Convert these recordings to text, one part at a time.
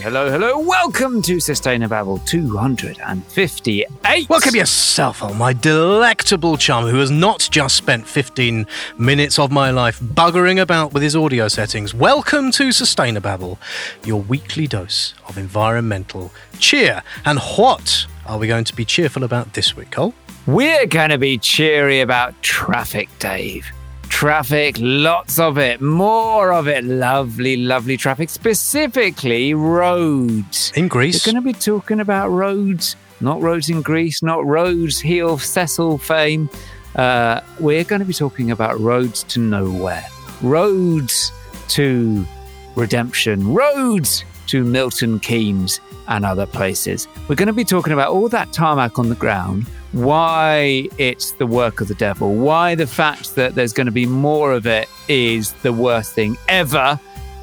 hello, hello, hello. Welcome to Sustainababble 258. Welcome yourself, oh my delectable chum who has not just spent 15 minutes of my life buggering about with his audio settings. Welcome to Sustainababble, your weekly dose of environmental cheer. And what are we going to be cheerful about this week, Cole? We're going to be cheery about traffic, Dave. Traffic, lots of it, more of it. Lovely, lovely traffic, specifically roads. In Greece. We're going to be talking about roads, not Rhodes in Greece, not Rhodes here of Cecil fame. Uh, we're going to be talking about roads to nowhere, roads to redemption, roads to Milton Keynes and other places. We're going to be talking about all that tarmac on the ground, why it's the work of the devil, why the fact that there's going to be more of it is the worst thing ever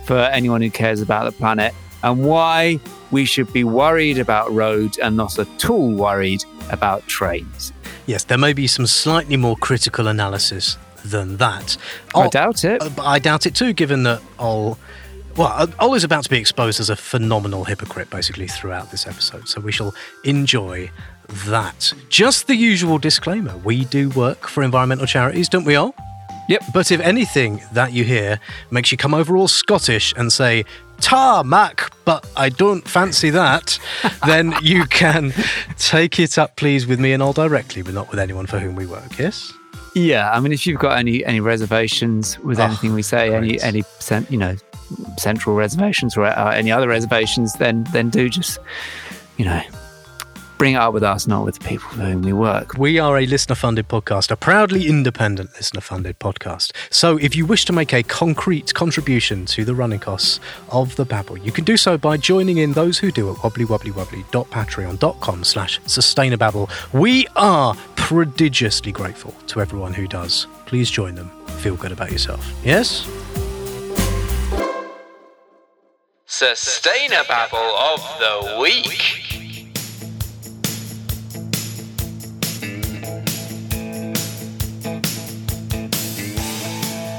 for anyone who cares about the planet, and why we should be worried about roads and not at all worried about trains. Yes, there may be some slightly more critical analysis than that. I doubt it. But I doubt it too, given that Ol, well, Ol is about to be exposed as a phenomenal hypocrite basically throughout this episode. So we shall enjoy that. Just the usual disclaimer we do work for environmental charities, don't we all? Yep. But if anything that you hear makes you come over Ol Scottish and say, tarmac, but I don't fancy that, then you can take it up, please, with me and all directly, but not with anyone for whom we work, yes? Yeah, I mean, if you've got any any reservations with Oh, anything we say, any great. any cent, you know, central reservations or uh, any other reservations, then then do just, you know, bring it up with us, not with the people for whom we work. We are a listener funded podcast, a proudly independent listener funded podcast. So if you wish to make a concrete contribution to the running costs of the Babble, you can do so by joining in those who do at wobblywobblywobbly.patreon.com slash sustainababble. We are prodigiously grateful to everyone who does. Please join them. Feel good about yourself. Yes? Sustainababble of the week.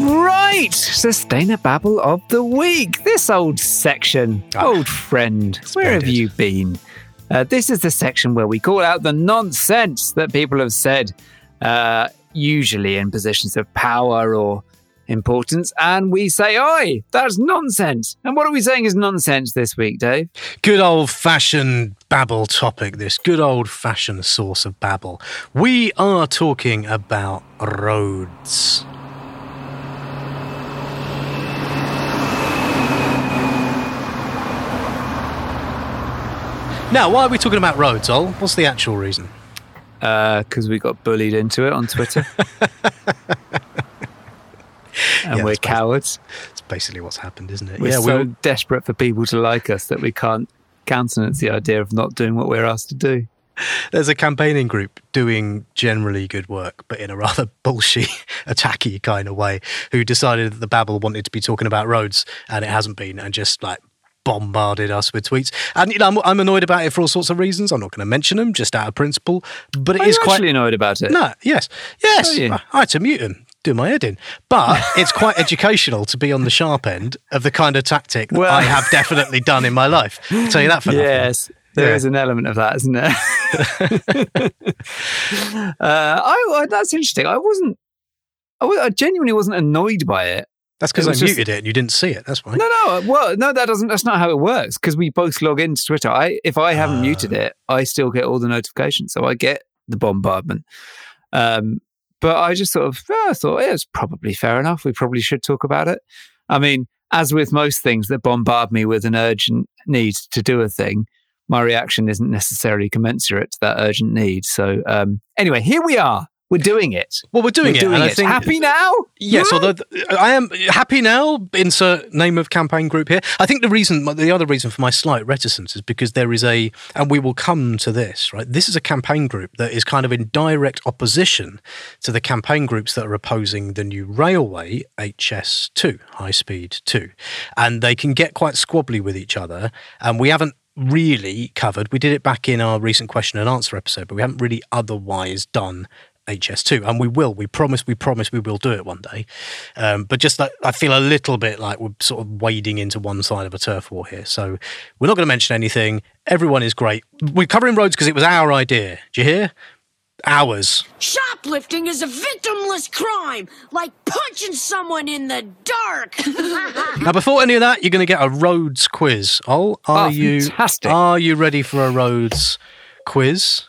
Right, Sustainababble of the week. This old section, Ah, old friend, where have you been? Uh, this is the section where we call out the nonsense that people have said, uh, usually in positions of power or importance, and we say, "Oi, that's nonsense." And what are we saying is nonsense this week, Dave? Good old fashioned babble topic, this good old fashioned source of babble. We are talking about roads. Now, why are we talking about roads, Ol? What's the actual reason? Uh, because we got bullied into it on Twitter, and Yeah, we're cowards. It's basically what's happened, isn't it? Yeah, we're yeah, so we desperate for people to like us that we can't countenance the idea of not doing what we're asked to do. there's a campaigning group doing generally good work, but in a rather bullshit, attacky kind of way, who decided that the Babble wanted to be talking about roads and it hasn't been, and just like bombarded us with tweets. And you know, I'm, I'm annoyed about it for all sorts of reasons. I'm not going to mention them, just out of principle. But it Are is quite annoyed about it? no, yes, yes. Are you? I, I had to mute him. Do my head in, but it's quite educational to be on the sharp end of the kind of tactic that Well- I have definitely done in my life. I'll tell you that for nothing. Yes, there is Yeah. an element of that, isn't there? uh, I, I- that's interesting. I wasn't. I, I genuinely wasn't annoyed by it. That's because I just- muted it and you didn't see it. That's why. No, no. Well, no, that doesn't. That's not how it works. Because we both log into Twitter. I, if I haven't Ah. muted it, I still get all the notifications, so I get the bombardment. Um, but I just sort of thought yeah, it's probably fair enough. We probably should talk about it. I mean, as with most things that bombard me with an urgent need to do a thing, my reaction isn't necessarily commensurate to that urgent need. So um, anyway, here we are. We're doing it. Well, we're doing We're it. doing it. think, Happy now? Yes, although th- I am happy now. Insert name of campaign group here. I think the reason, the other reason for my slight reticence is because there is a, and we will come to this, right? This is a campaign group that is kind of in direct opposition to the campaign groups that are opposing the new railway HS2, high speed 2. And they can get quite squabbly with each other. And we haven't really covered, we did it back in our recent question and answer episode, but we haven't really otherwise done HS2, and we will. We promise. We promise. We will do it one day. Um, but just like, I feel a little bit like we're sort of wading into one side of a turf war here. So we're not going to mention anything. Everyone is great. We're covering roads because it was our idea. Do you hear? Ours. Shoplifting is a victimless crime, like punching someone in the dark. Now, before any of that, you're going to get a roads quiz. Oh, are Oh, you? fantastic. Are you ready for a roads quiz?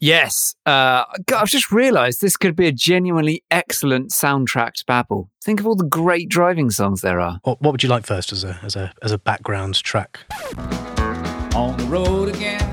Yes. Uh, God, I've just realised this could be a genuinely excellent soundtrack to Babble. Think of all the great driving songs there are. What, what would you like first as a as a as a background track? on the road again.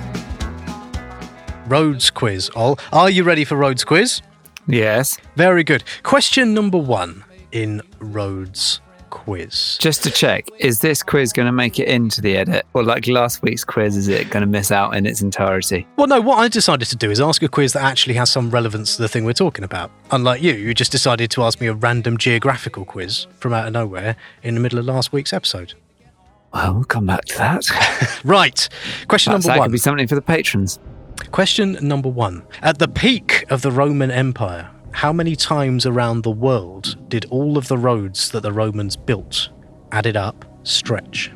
Roads quiz. Ol. Are you ready for roads quiz? Yes. Very good. Question number one in roads quiz. Just to check, is this quiz going to make it into the edit? Or like last week's quiz, is it going to miss out in its entirety? Well, no, what I decided to do is ask a quiz that actually has some relevance to the thing we're talking about. Unlike you, you just decided to ask me a random geographical quiz from out of nowhere in the middle of last week's episode. Well, we'll come back to that. Right. Question Perhaps number that one. could be something for the patrons. Question number one. At the peak of the Roman Empire, how many times around the world did all of the roads that the Romans built, added up, stretch?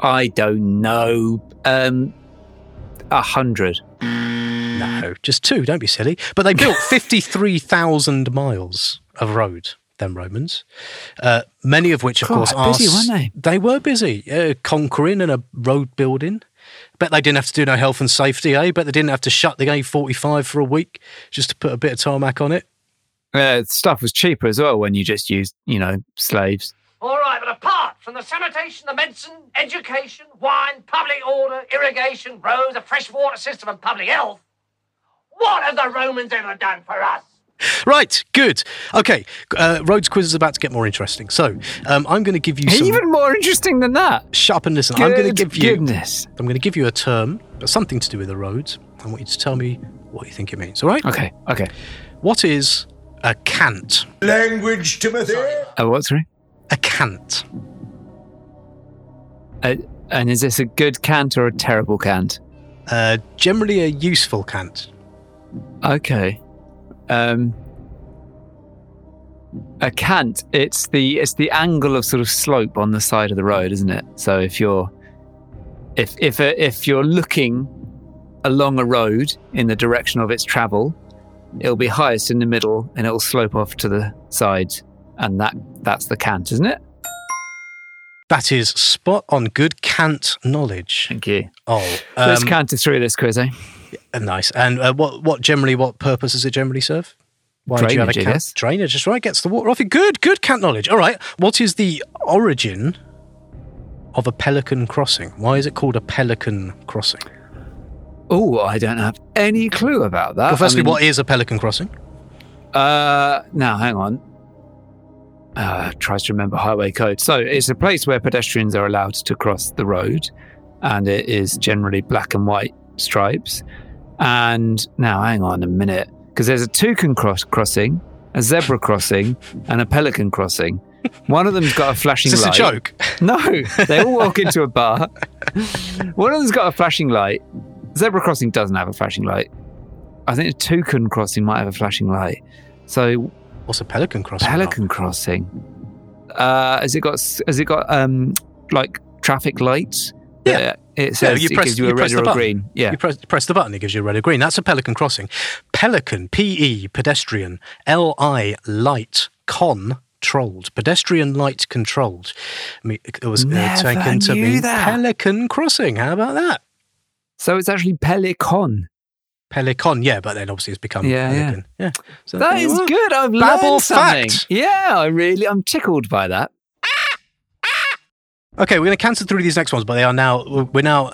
I don't know. Um, a hundred. No, just two, don't be silly. But they built 53,000 miles of road, them Romans. Uh, many of which, of course, Quite are. busy, weren't they? They were busy, uh, conquering and a road building. Bet they didn't have to do no health and safety, eh? Bet they didn't have to shut the A45 for a week just to put a bit of tarmac on it. Uh, stuff was cheaper as well when you just used, you know, slaves. All right, but apart from the sanitation, the medicine, education, wine, public order, irrigation, roads, a fresh water system, and public health, what have the Romans ever done for us? Right, good. Okay, uh, roads quiz is about to get more interesting. So um, I'm going to give you some. Even more interesting than that. Shut up and listen. I'm going to Good give you. Goodness. I'm going to give you a term, something to do with the roads. I want you to tell me what you think it means. All right? Okay. Okay. What is a cant? Language, Timothy. Oh, what's right? A cant. Uh, and is this a good cant or a terrible cant? Uh, generally, a useful cant. Okay. Um, a cant. It's the it's the angle of sort of slope on the side of the road, isn't it? So if you're if if uh, if you're looking along a road in the direction of its travel, it'll be highest in the middle and it'll slope off to the sides, and that that's the cant, isn't it? That is spot on. Good cant knowledge. Thank you. Oh, Let's um, canter through this quiz, eh? Uh, nice. And uh, what what generally what purpose does it generally serve? Why do you have a Drainage, cant? guess. Drainage, just right. Gets the water off it. Good, good cant knowledge. All right. What is the origin of a pelican crossing? Why is it called a pelican crossing? Oh, I don't have any clue about that. Well, firstly, I mean- what is a pelican crossing? Uh, now hang on. Uh, tries to remember highway code. So it's a place where pedestrians are allowed to cross the road, and it is generally black and white stripes. And now hang on a minute, because there's a toucan cross crossing, a zebra crossing, and a pelican crossing. One of them's got a flashing Is this light. a joke? No, they all walk into a bar. One of them's got a flashing light. Zebra crossing doesn't have a flashing light. I think a toucan crossing might have a flashing light. So What's a pelican crossing? pelican crossing. Uh, has it got has it got um like traffic lights? Yeah. It says you it press- gives you, you a press red the or a green. Yeah. You press, press the button, it gives you a red or green. That's a pelican crossing. Pelican, P E, pedestrian, L I, light, con, controlled, pedestrian light controlled. I mean, it was uh, Never taken to be pelican crossing. How about that? So it's actually Pelican. Pelican, yeah, but then obviously it's become Yeah, yeah. pelican. Yeah. So That is good. I've Babble learned something. fact. Yeah, I really, I'm tickled by that. Okay, we're going to cancel through these next ones, but they are now. We're now.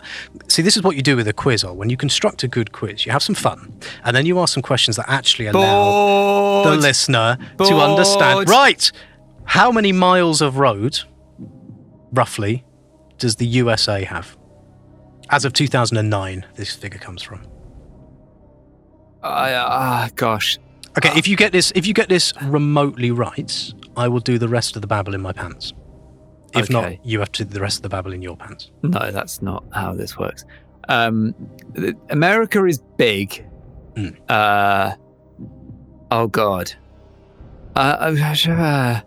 See, this is what you do with a quiz. Or when you construct a good quiz, you have some fun, and then you ask some questions that actually allow the Bored. listener to understand. Right, how many miles of road, roughly, does the USA have? As of 2009, this figure comes from. I- Ah, gosh. Okay, if you get this, if you get this remotely right, I will do the rest of the babble in my pants. If Okay. not, you have to the rest of the babble in your pants. No, that's not how this works. Um, America is big. Uh, oh God. Uh, uh,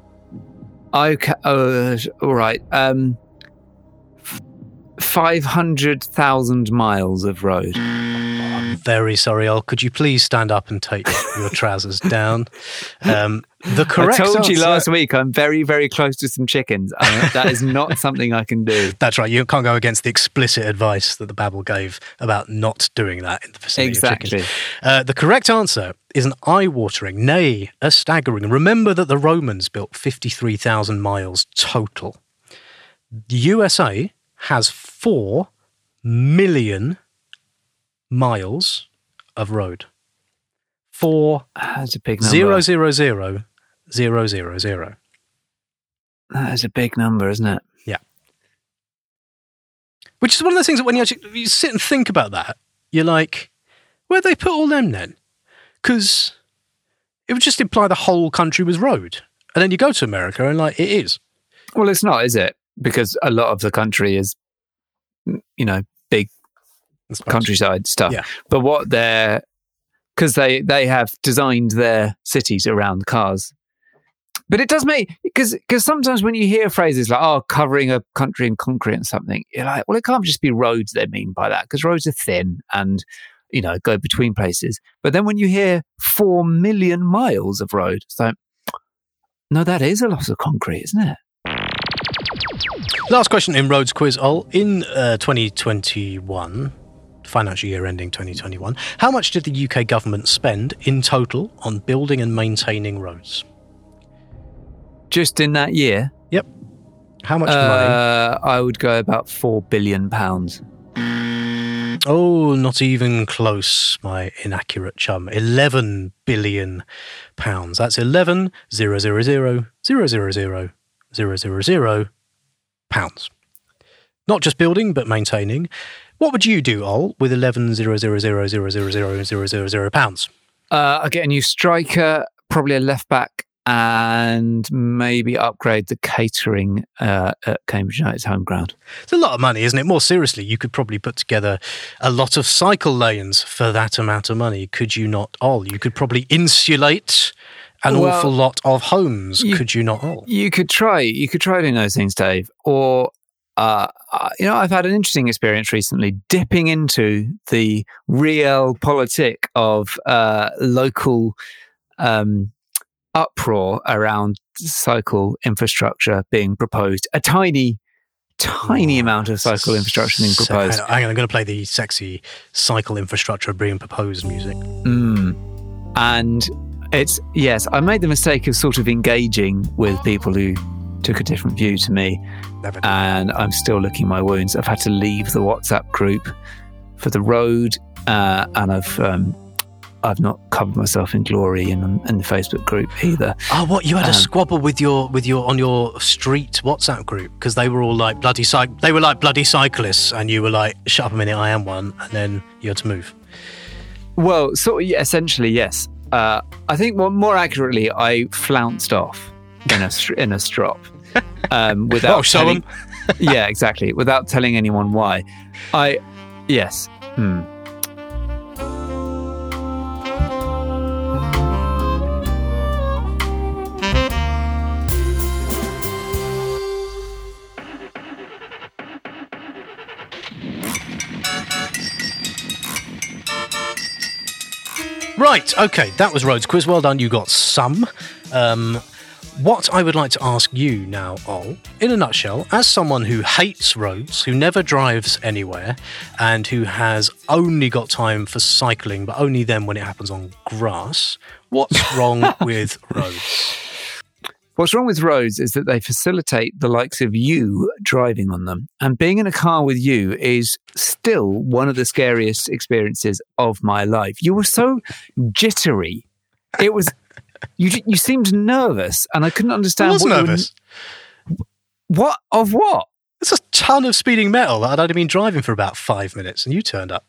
okay. Uh, all right. Um, five hundred thousand miles of road. Very sorry, Ol. Could you please stand up and take your trousers down? Um, the correct I told you last week I'm very, very close to some chickens. That is not something I can do. That's right. You can't go against the explicit advice that the Babble gave about not doing that in the vicinity of chickens. Exactly. Uh, the correct answer is an eye-watering, nay, a staggering. Remember that the Romans built 53,000 miles total. The USA has 4 million miles of road. 4 That's a big number. zero zero zero zero zero zero. That is a big number, isn't it? Yeah. Which is one of those things that when you actually you sit and think about that, you're like, where'd they put all them then? Because it would just imply the whole country was road. And then you go to America and like, it is. Well, it's not, is it? Because a lot of the country is, you know, big I suppose. Countryside stuff. Yeah. But what they're because they they have designed their cities around cars. But it does make because because sometimes when you hear phrases like "oh, covering a country in concrete" and something, you're like, well, it can't just be roads they mean by that because roads are thin and you know go between places. But then when you hear four million miles of road, it's like, no, that is a lot of concrete, isn't it? Last question in roads Quiz, Ol In uh, 2021, financial year ending 2021, how much did the UK government spend in total on building and maintaining roads? Just in that year, Yep. How much money? uh, I would go about four billion pounds. Oh, not even close, my inaccurate chum. 11 billion pounds. That's 11 000 000 000 000 pounds. Not just building, but maintaining. What would you do, Ol, with 11 000 000 000 pounds? Uh, I get a new striker, probably a left back, and maybe upgrade the catering uh, at Cambridge United's home ground. It's a lot of money, isn't it? More seriously, you could probably put together a lot of cycle lanes for that amount of money, could you not, Ol? You could probably insulate an Well, awful lot of homes, you- could you not, Ol? You could try. You could try doing those things, Dave. Or, uh, uh, you know, I've had an interesting experience recently dipping into the real politic of uh, local um, uproar around cycle infrastructure being proposed. A tiny, tiny amount of cycle infrastructure being So- proposed. hang on, I'm going to play the sexy cycle infrastructure being proposed music. Mm. And it's, yes, I made the mistake of sort of engaging with people who took a different view to me. Never. And I'm still licking my wounds. I've had to leave the WhatsApp group for the road. Uh, and I've, um, I've not covered myself in glory in, in the Facebook group either. Oh, what you had a um, squabble with your with your on your street WhatsApp group because they were all like bloody cyc- they were like bloody cyclists, and you were like, "Shut up a minute, I am one," and then you had to move. Well, sort of, yeah, essentially, yes. Uh, I think more, more accurately, I flounced off in a in a strop um, without Oh, show telling, yeah, exactly, without telling anyone why. I yes. Hmm. Right, okay, that was Roads Quiz. Well done, you got some. Um, what I would like to ask you now, Ol, in a nutshell, as someone who hates roads, who never drives anywhere, and who has only got time for cycling, but only then when it happens on grass, what's wrong with roads? What's wrong with roads is that they facilitate the likes of you driving on them. And being in a car with you is still one of the scariest experiences of my life. You were so jittery. It was, you, you seemed nervous, and I couldn't I understand was what you were- nervous. what of what? There's a ton of speeding metal that I'd only been driving for about five minutes, and you turned up.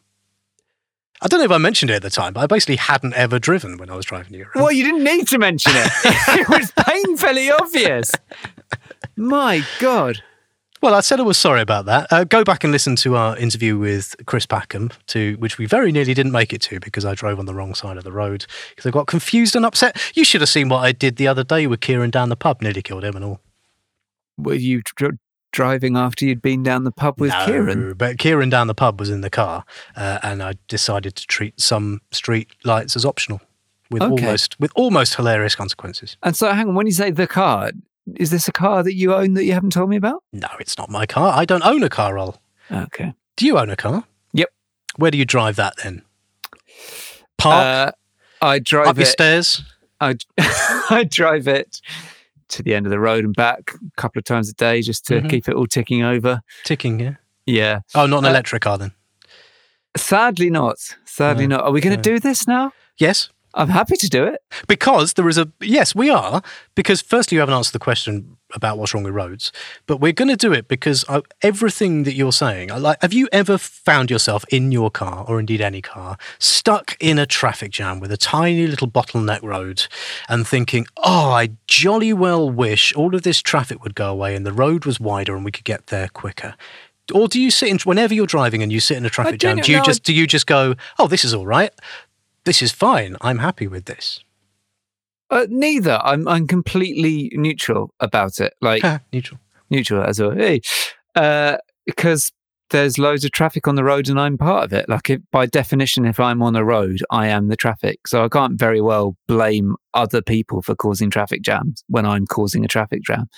I don't know if I mentioned it at the time, but I basically hadn't ever driven when I was driving you around. Well, you didn't need to mention it. it was painfully obvious. My God. Well, I said I was sorry about that. Uh, go back and listen to our interview with Chris Packham, to which we very nearly didn't make it to because I drove on the wrong side of the road because I got confused and upset. You should have seen what I did the other day with Kieran down the pub, nearly killed him and all. Were you dr- driving after you'd been down the pub with No, Kieran? but Kieran down the pub was in the car, uh, and I decided to treat some street lights as optional, with Okay. almost with almost hilarious consequences. And so, hang on, when you say the car, is this a car that you own that you haven't told me about? No, it's not my car. I don't own a car, Ol. Okay. Do you own a car? Yep. Where do you drive that then? Park Uh, I drive it. up your stairs. I, I drive it to the end of the road and back a couple of times a day just to Mhm. keep it all ticking over. Ticking, yeah. Yeah. Oh, not an Uh, electric car then. Sadly not. Sadly No, not. Are we going to no. do this now? Yes, I'm happy to do it. because there is a yes, we are. Because firstly, you haven't answered the question about what's wrong with roads, but we're going to do it because I, everything that you're saying. I Like, have you ever found yourself in your car, or indeed any car, stuck in a traffic jam with a tiny little bottleneck road, and thinking, "Oh, I jolly well wish all of this traffic would go away and the road was wider and we could get there quicker." Or do you sit in whenever you're driving and you sit in a traffic jam? don't you know, just do you just go, "Oh, this is all right. This is fine. I'm happy with this." Uh, neither. I'm I'm completely neutral about it. Like Neutral. neutral as a hey, uh, because there's loads of traffic on the road and I'm part of it. Like if, by definition, if I'm on a road, I am the traffic. So I can't very well blame other people for causing traffic jams when I'm causing a traffic jam.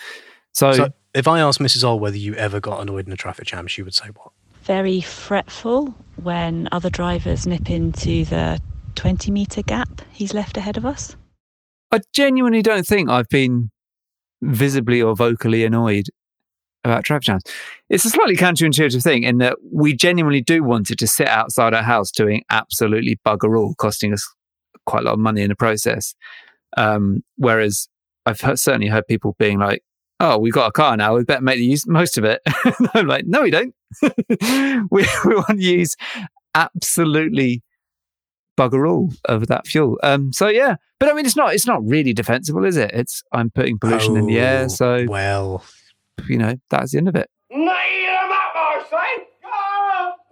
So, So if I asked Mrs. Ol whether you ever got annoyed in a traffic jam, she would say what? very fretful when other drivers nip into the 20 metre gap he's left ahead of us. I genuinely don't think I've been visibly or vocally annoyed about traffic jams. It's a slightly counterintuitive thing in that we genuinely do want it to sit outside our house doing absolutely bugger all, costing us quite a lot of money in the process. Um, whereas I've heard, certainly heard people being like, "Oh, we've got a car now. We better make the use most of it." I'm like, "No, we don't. we we want to use absolutely bugger all of that fuel." Um, so yeah, but I mean, it's not it's not really defensible, is it? It's I'm putting pollution in the air, Oh, so well, you know that's the end of it. Nail 'em up, I say!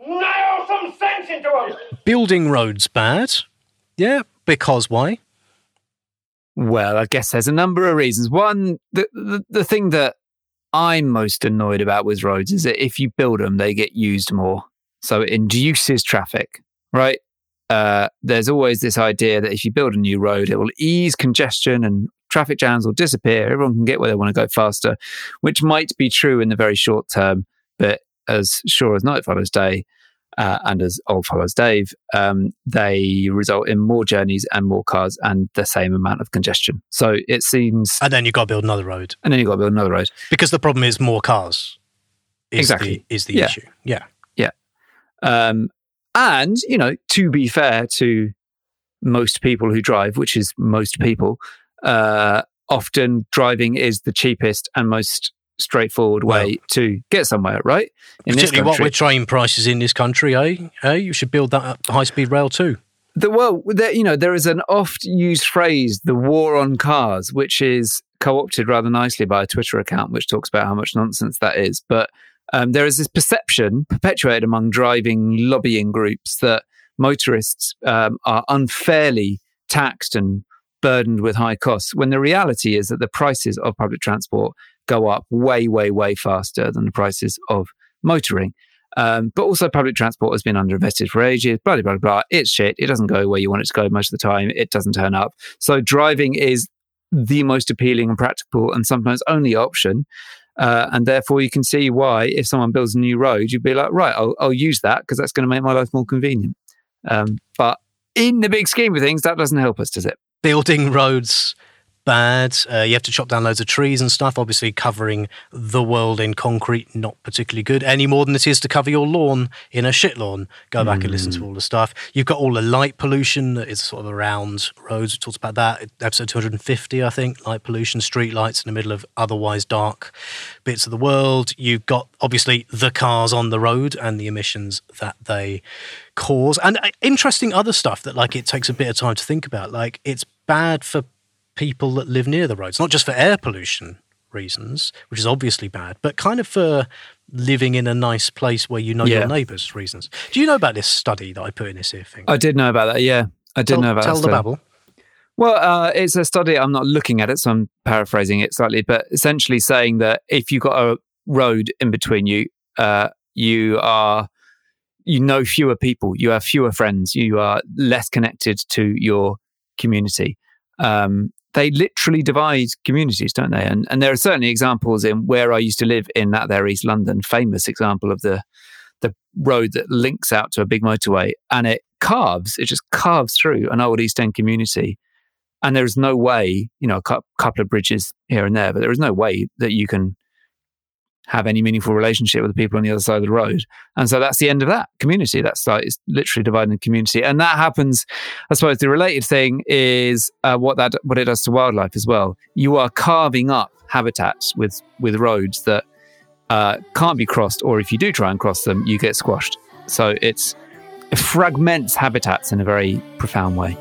Nail some sense into 'em! building roads bad. Yeah, because why? Well, I guess there's a number of reasons. One, the, the the thing that I'm most annoyed about with roads is that if you build them, they get used more, so it induces traffic. Right? Uh, there's always this idea that if you build a new road, it will ease congestion and traffic jams will disappear. Everyone can get where they want to go faster, which might be true in the very short term, but as sure as night follows day, uh, and as Ol follows Dave, um, they result in more journeys and more cars and the same amount of congestion. So it seems, And then you've got to build another road and then you've got to build another road. because the problem is more cars. Is Exactly. The, is the Yeah. issue? Yeah. Um, and, you know, to be fair to most people who drive, which is most people, uh, often driving is the cheapest and most straightforward way Well- to get somewhere, right? In this Particularly what with train prices in this country, eh? Eh? You should build that high speed rail too. the well, there, you know, there is an oft used phrase, "the war on cars," which is co-opted rather nicely by a Twitter account, which talks about how much nonsense that is. But um, there is this perception perpetuated among driving lobbying groups that motorists um, are unfairly taxed and burdened with high costs, when the reality is that the prices of public transport go up way, way, way faster than the prices of motoring. Um, but also, public transport has been underinvested for ages. Blah blah blah blah. It's shit. It doesn't go where you want it to go most of the time. It doesn't turn up. So driving is the most appealing and practical, and sometimes only option. Uh, and therefore, you can see why, if someone builds a new road, you'd be like, right, I'll, I'll use that because that's going to make my life more convenient. Um, but in the big scheme of things, that doesn't help us, does it? Building roads bad. Uh, you have to chop down loads of trees and stuff. Obviously, covering the world in concrete not particularly good any more than it is to cover your lawn in a shit lawn. Go back and listen to all the stuff. You've got all the light pollution that is sort of around roads. We talked about that episode 250, I think. Light pollution, street lights in the middle of otherwise dark bits of the world. You've got obviously the cars on the road and the emissions that they cause, and uh, interesting other stuff that like it takes a bit of time to think about. Like it's bad for people that live near the roads, not just for air pollution, reasons, which is obviously bad, but kind of for living in a nice place where you know Yeah. your neighbours reasons. Do you know about this study that I put in this here thing? I did know about that. Yeah, I did tell, know about Tell the babble. Well, uh, it's a study. I'm not looking at it, so I'm paraphrasing it slightly, but essentially saying that if you've got a road in between you, uh, you are you know fewer people, you have fewer friends, you are less connected to your community. Um, they literally divide communities, don't they? And and there are certainly examples in where I used to live in that there East London, famous example of the the road that links out to a big motorway, and it carves, it just carves through an old East End community and there is no way, you know, a cou- couple of bridges here and there, but there is no way that you can have any meaningful relationship with the people on the other side of the road. And so that's the end of that community. That's like it's literally dividing the community, and that happens. I suppose the related thing is uh, what that what it does to wildlife as well. You are carving up habitats with with roads that uh, can't be crossed, or if you do try and cross them, you get squashed. So it's it fragments habitats in a very profound way.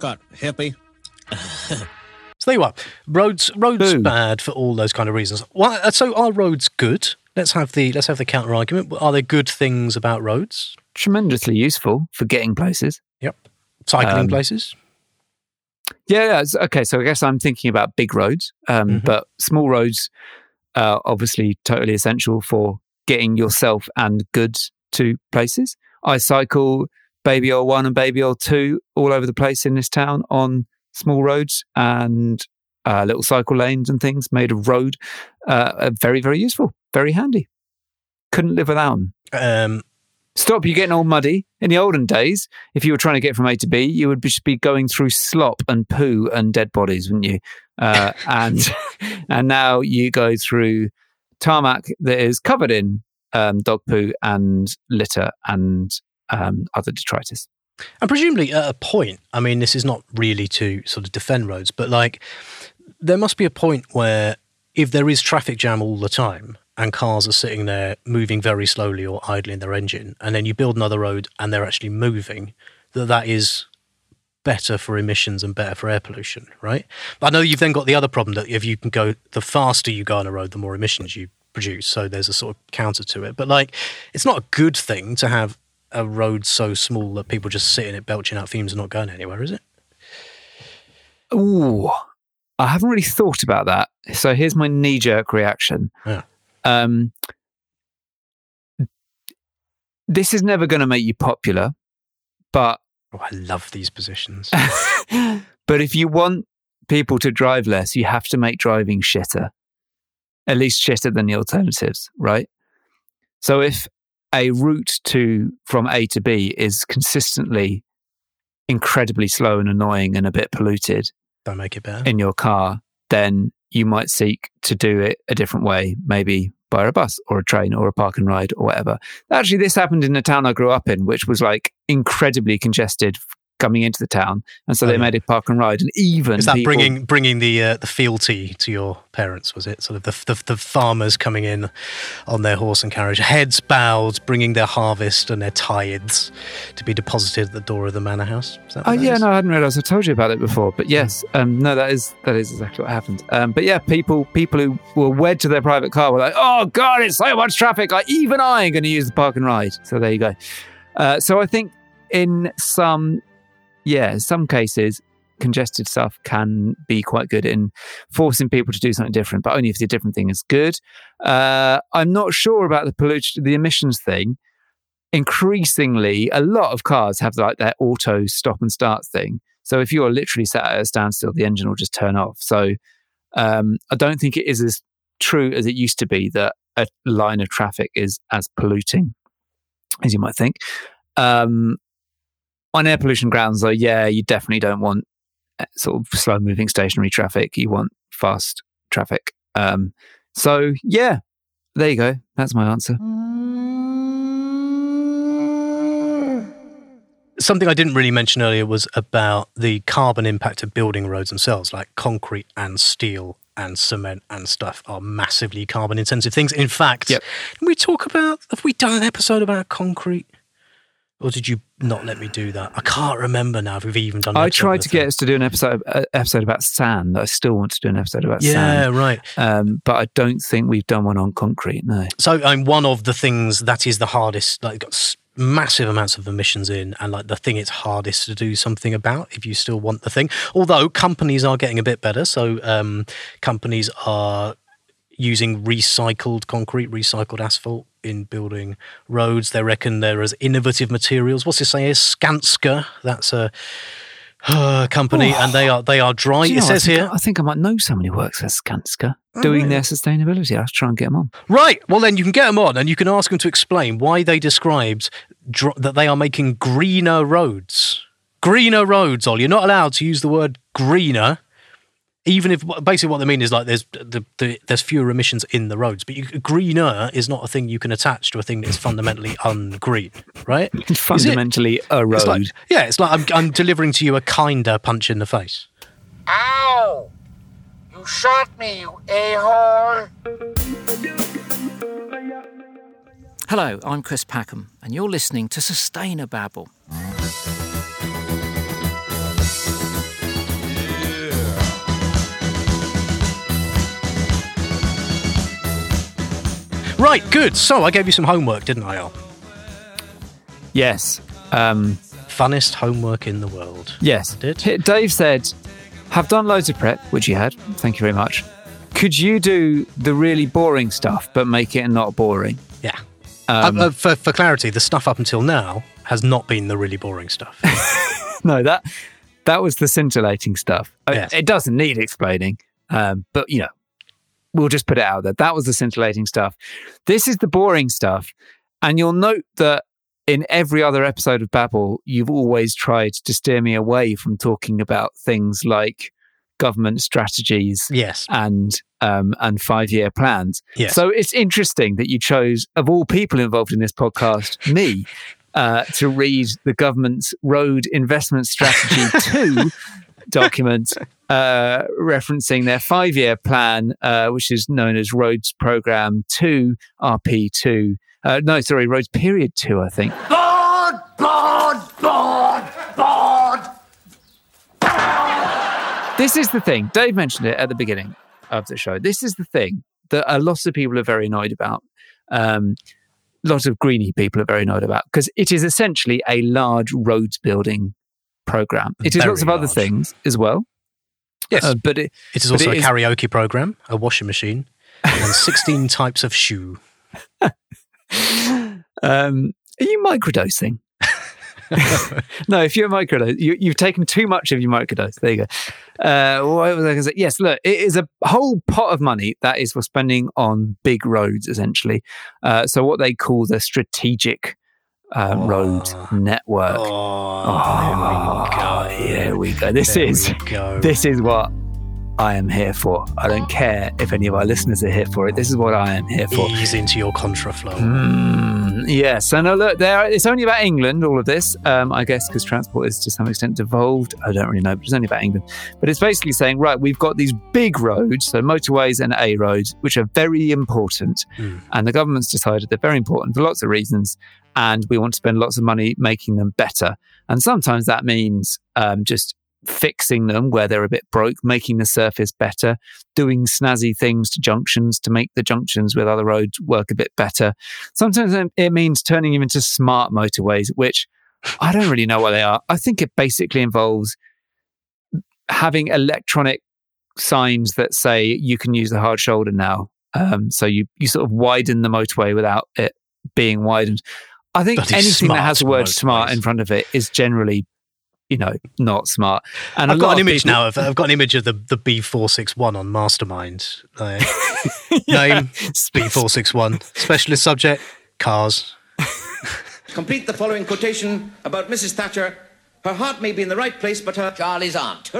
Haircut, hippie. So there you are. Roads, roads Boom. bad for all those kind of reasons. Why, uh, so are roads good? Let's have the let's have the counter argument. Are there good things about roads? Tremendously useful for getting places. Yep. Cycling Um, places. Yeah, yeah. Okay, so I guess I'm thinking about big roads, um, Mhm. but small roads are obviously totally essential for getting yourself and goods to places. I cycle Baby L one and Baby L two all over the place in this town on small roads and uh, little cycle lanes and things made of road. Uh, are very, very useful, very handy. Couldn't live without them. Um, stop you getting all muddy. In the olden days, if you were trying to get from A to B, you would just be going through slop and poo and dead bodies, wouldn't you? Uh, and and now you go through tarmac that is covered in um, dog poo and litter and um, other detritus. And presumably at a point, I mean, this is not really to sort of defend roads, but like there must be a point where if there is traffic jam all the time and cars are sitting there moving very slowly or idling their engine, and then you build another road and they're actually moving, that that is better for emissions and better for air pollution, right? But I know you've then got the other problem that if you can go, the faster you go on a road, the more emissions you produce. So there's a sort of counter to it. But like, it's not a good thing to have a road so small that people just sit in it belching out fumes and not going anywhere, is it? Ooh, I haven't really thought about that. So here's my knee jerk reaction. Yeah. Um, this is never going to make you popular, but Oh, I love these positions. but if you want people to drive less, you have to make driving shitter, at least shitter than the alternatives, right? So if a route to from A to B is consistently incredibly slow and annoying and a bit polluted Don't make it better. in your car, then you might seek to do it a different way, maybe by a bus or a train or a park and ride or whatever. Actually, this happened in the town I grew up in, which was like incredibly congested coming into the town, and so they made it park and ride, and even Is that people- bringing bringing the uh, the fealty to your parents? Was it sort of the, the the farmers coming in on their horse and carriage, heads bowed, bringing their harvest and their tithes to be deposited at the door of the manor house? Oh what yeah, is? no, I hadn't realised. I told you about it before, but yes, um, no, that is that is exactly what happened. Um, but yeah, people people who were wed to their private car were like, "Oh God, it's so much traffic! Like even I am going to use the park and ride." So there you go. Uh, so I think in some, yeah, some cases, congested stuff can be quite good in forcing people to do something different, but only if the different thing is good. Uh, I'm not sure about the pollution, the emissions thing increasingly a lot of cars have like their auto stop and start thing. So if you're literally sat at a standstill, the engine will just turn off. So um, I don't think it is as true as it used to be that a line of traffic is as polluting as you might think. Um, on air pollution grounds, though, yeah, you definitely don't want uh, sort of slow moving stationary traffic. You want fast traffic. Um, so yeah, there you go. That's my answer. Something I didn't really mention earlier was about the carbon impact of building roads themselves, like concrete and steel and cement and stuff are massively carbon intensive things. In fact, Yep. can we talk about have we done an episode about concrete? Or did you not let me do that? I can't remember now if we've even done. I tried to get us to do an episode uh, episode about sand. I still want to do an episode about Yeah, sand, right. um, but I don't think we've done one on concrete. No. So um, one of the things that is the hardest, like got massive amounts of emissions in, and like the thing it's hardest to do something about if you still want the thing. Although companies are getting a bit better, so um, companies are using recycled concrete, recycled asphalt in building roads. They reckon they're as innovative materials. What's it say? Is Skanska? That's a uh, company, and they are they are dry. You It know, says I think, here. I think I might know someone who works for Skanska Oh, doing their sustainability. I'll try and get them on. Right. Well, then you can get them on and you can ask them to explain why they described dr- that they are making greener roads. Greener roads, Ollie. You're not allowed to use the word greener, even if basically what they mean is like there's the, the, there's fewer emissions in the roads. But you, greener is not a thing you can attach to a thing that is fundamentally ungreen, right? Is it? Fundamentally, a road. It's like, yeah, it's like I'm, I'm delivering to you a kinder punch in the face. Ow! You shot me, you a-hole! Hello, I'm Chris Packham, and you're listening to Sustainababble. Right, good. So I gave you some homework, didn't I, Ol? yes. Um, Funnest homework in the world. yes. Did? Dave said, have done loads of prep, which you had. Thank you very much. Could you do the really boring stuff, but make it not boring? Yeah. Um, Uh, uh, for, for clarity, the stuff up until now has not been the really boring stuff. no, that that was the scintillating stuff. Uh, Yes. It doesn't need explaining, um, but you know, we'll just put it out there. That was the scintillating stuff. This is the boring stuff, and you'll note that in every other episode of Babble, you've always tried to steer me away from talking about things like government strategies yes. and um, and five year plans. Yes. So it's interesting that you chose, of all people involved in this podcast, me. Uh, to read the government's road investment strategy 2 document uh, referencing their five year plan, uh, which is known as Roads Program 2, RP2. Uh, no, sorry, Roads Period 2, I think. Bored! Bored! Bored! Bored! This is the thing. Dave mentioned it at the beginning of the show. This is the thing that a lot of people are very annoyed about. Um, lots of greeny people are very annoyed about because it is essentially a large roads building program. It is Very lots of other things as well. Yes. Uh, but it, it is also it a karaoke program, a washing machine, and 16 types of shoe. um, are you microdosing? no, if you're a microdose, you, you've taken too much of your microdose. There you go. Uh, what was I going to say? Yes, look, it is a whole pot of money that is for spending on big roads, essentially. Uh, so what they call the strategic uh, road network. Oh, my god here we go. This There is go. this is what I am here for. I don't care if any of our listeners are here for it. This is what I am here for. Ease into your contraflow. Mm, yes, and look, there. It's only about England. All of this, um, I guess, because transport is to some extent devolved. I don't really know, but it's only about England. But it's basically saying, right, we've got these big roads, so motorways and A roads, which are very important, Mm. and the government's decided they're very important for lots of reasons, and we want to spend lots of money making them better. And sometimes that means um, just fixing them where they're a bit broke, making the surface better, doing snazzy things to junctions to make the junctions with other roads work a bit better. Sometimes it- means turning them into smart motorways, which I don't really know what they are. I think it basically involves having electronic signs that say you can use the hard shoulder now. Um, so you, you sort of widen the motorway without it being widened. I think Bloody anything that has the word smart motorways. in front of it is generally, you know, not smart. And I've got an image people- now of I've got an image of the the B four six one on Mastermind. Like, Name B four six one. Specialist subject cars. Complete the following quotation about Mrs. Thatcher. Her heart may be in the right place, but her Charlie's aunt.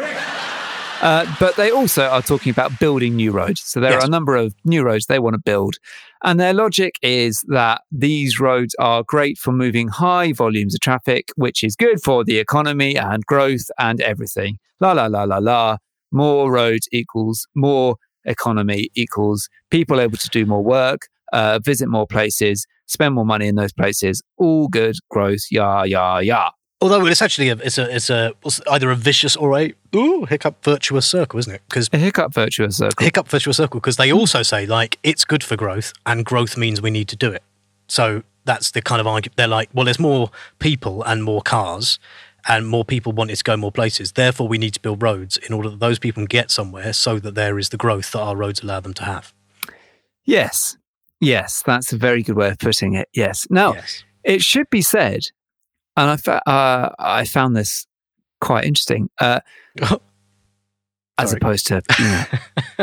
Uh, but they also are talking about building new roads. So there Yes. are a number of new roads they want to build. And their logic is that these roads are great for moving high volumes of traffic, which is good for the economy and growth and everything. La, la, la, la, la. More roads equals more economy equals people able to do more work, uh, visit more places, spend more money in those places. All good growth. Yeah, yeah, yeah. Although it's actually a, it's a it's a it's either a vicious or a ooh hiccup virtuous circle, isn't it? Because A hiccup virtuous circle. hiccup virtuous circle because they also say like it's good for growth and growth means we need to do it. So that's the kind of argument. They're like, well, there's more people and more cars, and more people wanting to go more places. Therefore, we need to build roads in order that those people can get somewhere, so that there is the growth that our roads allow them to have. Yes. Yes, that's a very good way of putting it. Yes. Now, Yes. it should be said, and I, fa- uh, I found this quite interesting, uh, as opposed to you know,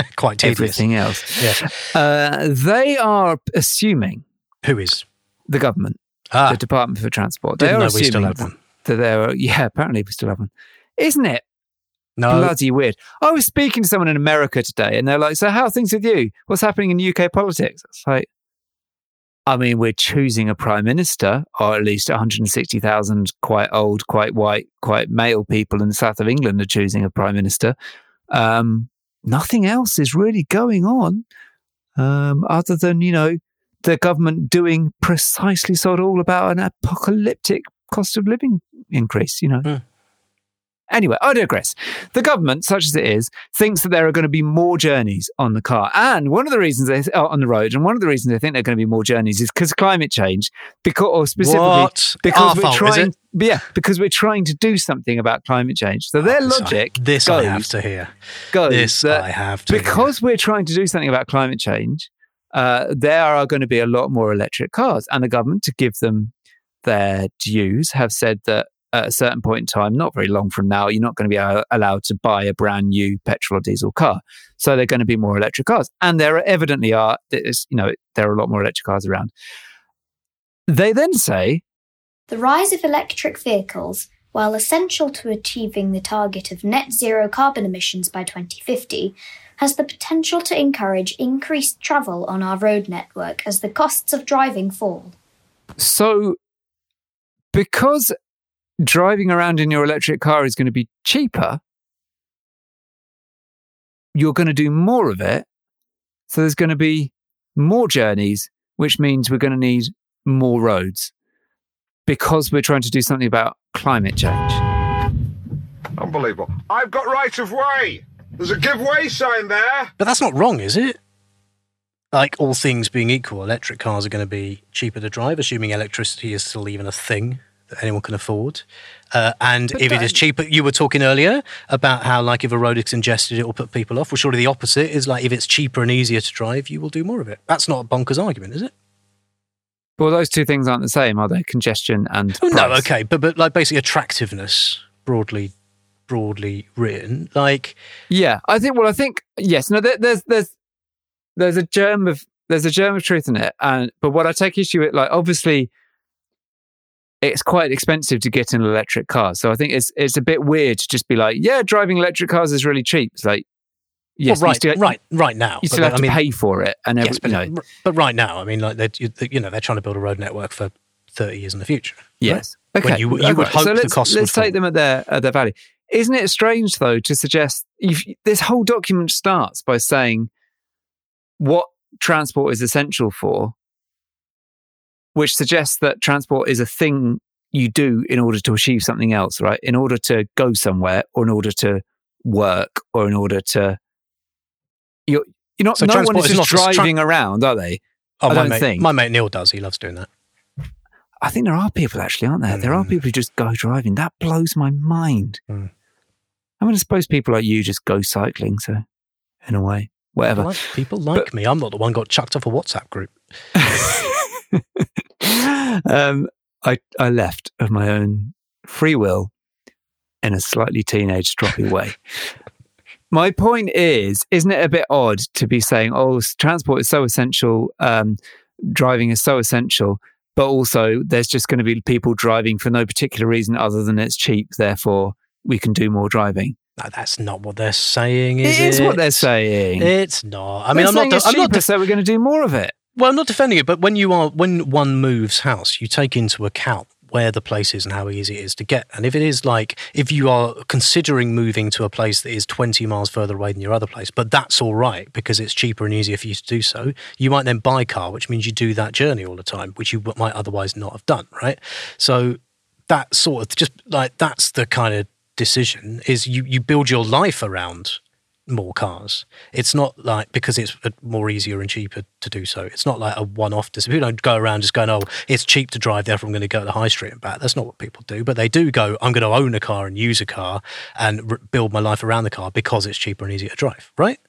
Quite tedious. everything else. Yes. Uh, they are assuming Who is? the government, Ah, the Department for Transport, They are know we still assuming one. that they're yeah. Apparently, we still have one. Isn't it No. bloody weird? I was speaking to someone in America today, and they're like, "So how are things with you? What's happening in UK politics?" It's like, I mean, we're choosing a prime minister, or at least 160,000 quite old, quite white, quite male people in the south of England are choosing a prime minister. Um, nothing else is really going on, um, other than you know the government doing precisely sort of all about an apocalyptic cost of living increase. You know. Hmm. Anyway, I digress. The government, such as it is, thinks that there are going to be more journeys on the car, and one of the reasons they oh, on the road, and one of the reasons they think there are going to be more journeys is because climate change, because or specifically What? because Our we're fault, trying, yeah, because we're trying to do something about climate change. So their This I- logic This goes, I have to hear. goes This I have to hear. because we're trying to do something about climate change, uh, there are going to be a lot more electric cars, and the government, to give them their dues, have said that at a certain point in time, not very long from now, you're not going to be uh, allowed to buy a brand new petrol or diesel car. So there are going to be more electric cars, and there are, evidently are. You know, there are a lot more electric cars around. They then say, The rise of electric vehicles, while essential to achieving the target of net zero carbon emissions by 2050, has the potential to encourage increased travel on our road network as the costs of driving fall. So, because driving around in your electric car is going to be cheaper, you're going to do more of it. So, there's going to be more journeys, which means we're going to need more roads because we're trying to do something about climate change. Unbelievable. I've got right of way. There's a give way sign there. But that's not wrong, is it? Like all things being equal, electric cars are going to be cheaper to drive, assuming electricity is still even a thing that anyone can afford. Uh, and But if it is cheaper, you were talking earlier about how, like, if a road is congested, it will put people off. Well, surely the opposite is like if it's cheaper and easier to drive, you will do more of it. That's not a bonkers argument, is it? Well, those two things aren't the same, are they? Congestion and Oh, no, okay, but but like basically attractiveness, broadly broadly written, like Yeah, I think. Well, I think yes. No, there, there's there's there's a germ of there's a germ of truth in it, and but what I take issue with, like, obviously, it's quite expensive to get an electric car. So I think it's it's a bit weird to just be like, yeah, driving electric cars is really cheap. It's like, yes, well, right, still, right, right now. you but still have I to pay for it, and every, yes, but, you know, but right now, I mean, like they're you you know they're trying to build a road network for thirty years in the future. right? Yes. When Okay. you- you okay. would hope so the let's, Let's take them at their at their value. Isn't it strange though to suggest if this whole document starts by saying what transport is essential for, which suggests that transport is a thing you do in order to achieve something else, right? In order to go somewhere, or in order to work, or in order to you're you're not. So no one is is just just tra- driving around, are they? Oh, I my don't mate, think. my mate Neil does. He loves doing that. I think there are people actually, aren't there? There are Mm. people who just go driving. That blows my mind. Mm. I mean, I suppose people like you just go cycling. So, in a way, whatever. Like, people like me. I'm not the one got chucked off a WhatsApp group. um, I I left of my own free will in a slightly teenage stroppy way. My point is, isn't it a bit odd to be saying, "Oh, transport is so essential, um, driving is so essential," but also there's just going to be people driving for no particular reason other than it's cheap, therefore we can do more driving. No, that's not what they're saying. Is it is what it? they're saying. It's not. I mean, They're I'm not. de- I'm not. cheaper, so we're going to do more of it. Well, I'm not defending it, but when you are when one moves house, you take into account where the place is and how easy it is to get. And if it is like, if you are considering moving to a place that is 20 miles further away than your other place, but that's all right because it's cheaper and easier for you to do so, you might then buy car, which means you do that journey all the time, which you might otherwise not have done, right? So that sort of just like, that's the kind of decision is you, you build your life around more cars. It's not like because it's uh, more easier and cheaper to do so. It's not like a one-off decision. People don't go around just going, "Oh, it's cheap to drive, therefore I'm going to go to the high street and back." That's not what people do. But they do go, "I'm going to own a car and use a car and r- build my life around the car because it's cheaper and easier to drive." Right?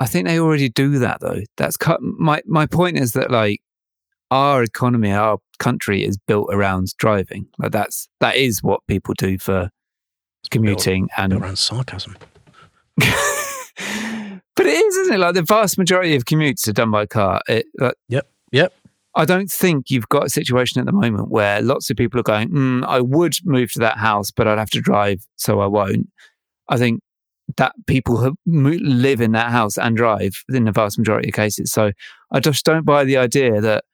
I think they already do that though. That's cut. My my point is that like our economy, our country is built around driving. Like that's that is what people do for commuting and around sarcasm. but it is, isn't it? Like the vast majority of commutes are done by car. It, like, yep, yep. I don't think you've got a situation at the moment where lots of people are going, mm, I would move to that house, but I'd have to drive, so I won't. I think that people have, live in that house and drive in the vast majority of cases. So I just don't buy the idea that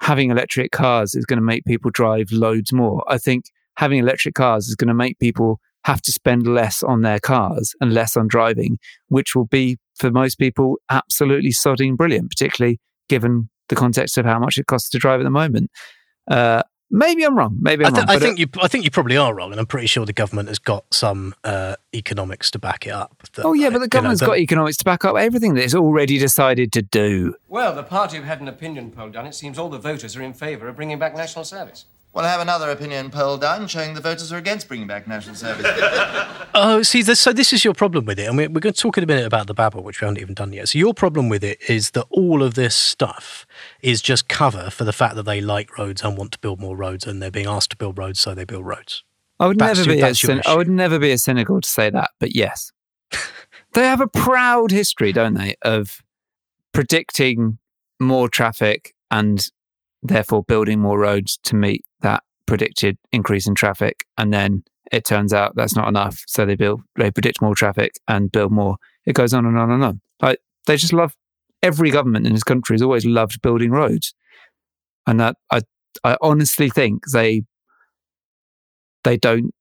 having electric cars is going to make people drive loads more. I think having electric cars is going to make people have to spend less on their cars and less on driving, which will be for most people absolutely sodding brilliant, particularly given the context of how much it costs to drive at the moment. Uh, maybe I'm wrong. Maybe I, I'm th- wrong. I but, uh, think you. I think you probably are wrong, and I'm pretty sure the government has got some uh, economics to back it up. that, oh yeah, uh, but you the know, government's that- got economics to back up everything that it's already decided to do. Well, the party have had an opinion poll done. It seems all the voters are in favour of bringing back national service. Well, I have another opinion poll done showing the voters are against bringing back national service. Oh, see, this, so this is your problem with it, and we're, we're going to talk in a minute about the Babble, which we haven't even done yet. So your problem with it is that all of this stuff is just cover for the fact that they like roads and want to build more roads, and they're being asked to build roads, so they build roads. I would That's never your- be. A that's cyn- I would never be a cynical to say that, but yes, they have a proud history, don't they, of predicting more traffic and therefore building more roads to meet that predicted increase in traffic, and then it turns out that's not enough, so they build, they predict more traffic and build more. It goes on and on and on. Like they just love. Every government in this country has always loved building roads, and that I, I honestly think they they don't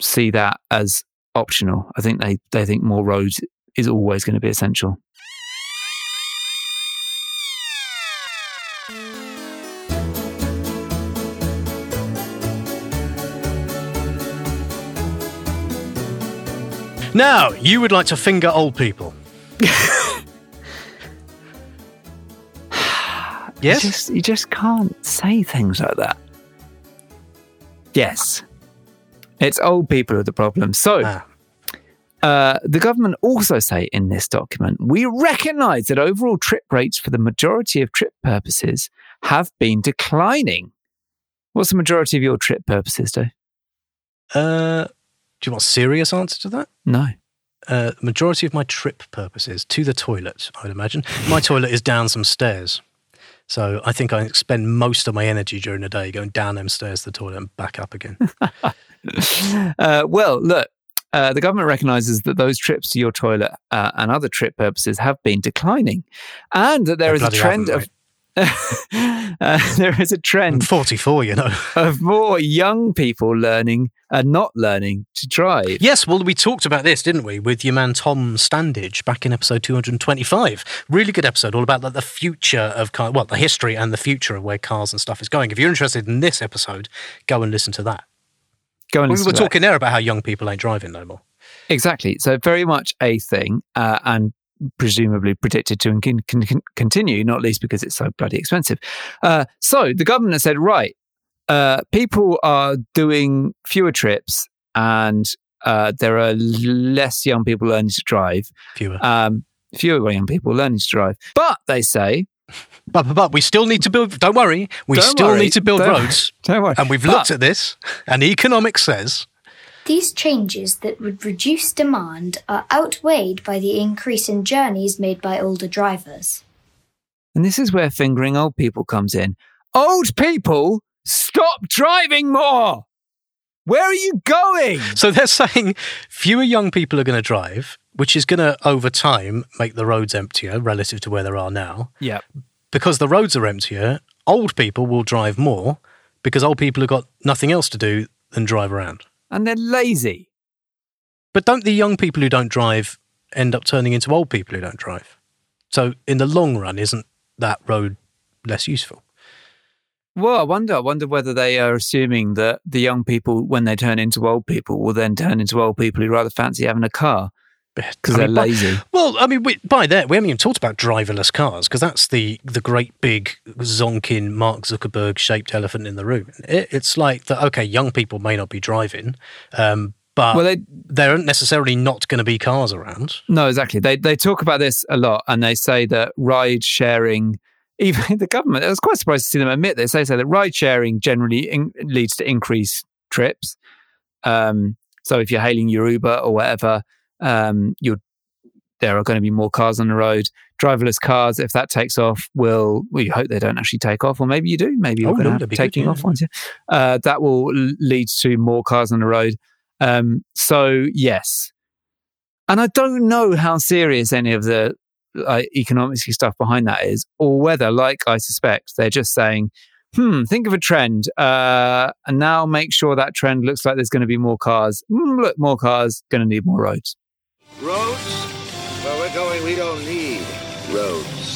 see that as optional. I think they, they think more roads is always going to be essential. Now, you would like to finger old people. yes? You just, you just can't say things like that. Yes. It's old people are the problem. So, uh, the government also say in this document, we recognize that overall trip rates for the majority of trip purposes have been declining. What's the majority of your trip purposes, Dave? Uh, do you want a serious answer to that? No. Uh, majority of my trip purposes to the toilet, I'd imagine. My toilet is down some stairs. So I think I spend most of my energy during the day going down them stairs to the toilet and back up again. uh, well, look, uh, the government recognises that those trips to your toilet uh, and other trip purposes have been declining, and that there is a trend of. uh, there is a trend 44, you know. of more young people learning and not learning to drive. Yes, well, we talked about this, didn't we, with your man Tom Standage back in episode 225. Really good episode, all about like, the future of car, well, the history and the future of where cars and stuff is going. If you're interested in this episode, go and listen to that. Go and we listen were to that. talking there about how young people ain't driving no more. Exactly. So very much a thing, uh, and presumably predicted to con- con- con- continue, not least because it's so bloody expensive. Uh, so the government said, right, uh, people are doing fewer trips, and uh, there are less young people learning to drive. Fewer. Um, fewer young people learning to drive. But they say, But, but, but we still need to build, don't worry, we Don't still worry, need to build don't- roads. don't worry. And we've But- looked at this, and economics says These changes that would reduce demand are outweighed by the increase in journeys made by older drivers. and this is where fingering old people comes in. Old people, stop driving more. Where are you going? So they're saying fewer young people are going to drive, which is going to, over time, make the roads emptier relative to where there are now. Yeah. Because the roads are emptier, old people will drive more because old people have got nothing else to do than drive around. And they're lazy. But don't the young people who don't drive end up turning into old people who don't drive? So in the long run, isn't that road less useful? Well, I wonder. I wonder whether they are assuming that the young people, when they turn into old people, will then turn into old people who rather fancy having a car because they're mean, by- lazy. Well, I mean, we, by that we haven't even talked about driverless cars because that's the the great big zonkin Mark Zuckerberg shaped elephant in the room. It, it's like that. Okay, young people may not be driving, um, but Well, they- there aren't necessarily not going to be cars around. No, exactly. They they talk about this a lot, and they say that ride sharing, even the government. I was quite surprised to see them admit this. They say that ride sharing generally in, leads to increased trips. Um, so if you're hailing your Uber or whatever, um, you're there are going to be more cars on the road. Driverless cars, if that takes off, will well, hope they don't actually take off, or maybe you do. Maybe you're Oh, going no, to have be good, taking yeah. off ones. yeah. Uh, that will lead to more cars on the road. Um, so yes, and I don't know how serious any of the like, economics stuff behind that is, or whether, like I suspect, they're just saying, "Hmm, think of a trend, uh, and now make sure that trend looks like there's going to be more cars. Hmm, look, more cars, going to need more roads." Roads? Where we're going, we don't need roads.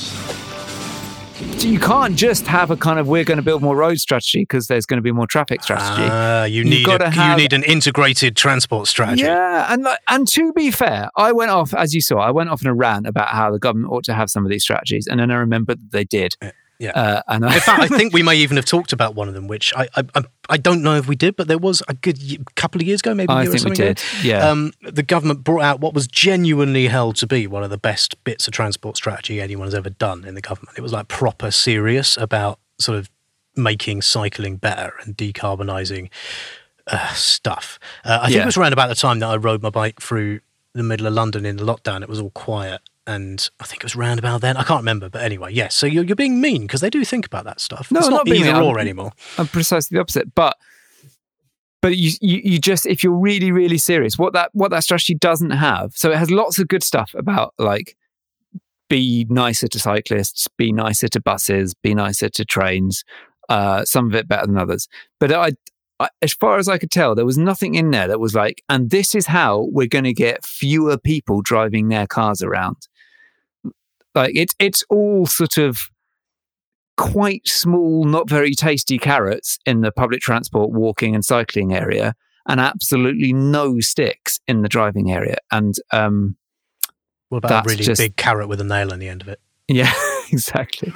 So you can't just have a kind of "we're going to build more road" strategy because there's going to be more traffic strategy. Ah, you You've need a, have- you need an integrated transport strategy. Yeah, and like, and to be fair, I went off as you saw. I went off in a rant about how the government ought to have some of these strategies, and then I remembered that they did. Yeah. Uh, and I, In fact, I think we may even have talked about one of them, which I I, I- don't know if we did, but there was a good y- couple of years ago, maybe. a I think we something ago. did, yeah. Um, the government brought out what was genuinely held to be one of the best bits of transport strategy anyone has ever done in the government. It was like proper serious about sort of making cycling better and decarbonising uh, stuff. Uh, I think Yeah. it was around about the time that I rode my bike through the middle of London in the lockdown. It was all quiet. And I think it was round about then. I can't remember, but anyway, yes. So you're, you're being mean because they do think about that stuff. No, it's I'm not, not being either mean. or I'm- anymore. I'm precisely the opposite. But but you, you you just if you're really really serious, what that what that strategy doesn't have. So it has lots of good stuff about like be nicer to cyclists, be nicer to buses, be nicer to trains. Uh, some of it better than others. But I, I, as far as I could tell, there was nothing in there that was like, and this is how we're going to get fewer people driving their cars around. Like it's it's all sort of quite small, not very tasty carrots in the public transport, walking and cycling area, and absolutely no sticks in the driving area. And um, What about a really just- big carrot with a nail on the end of it? yeah, exactly.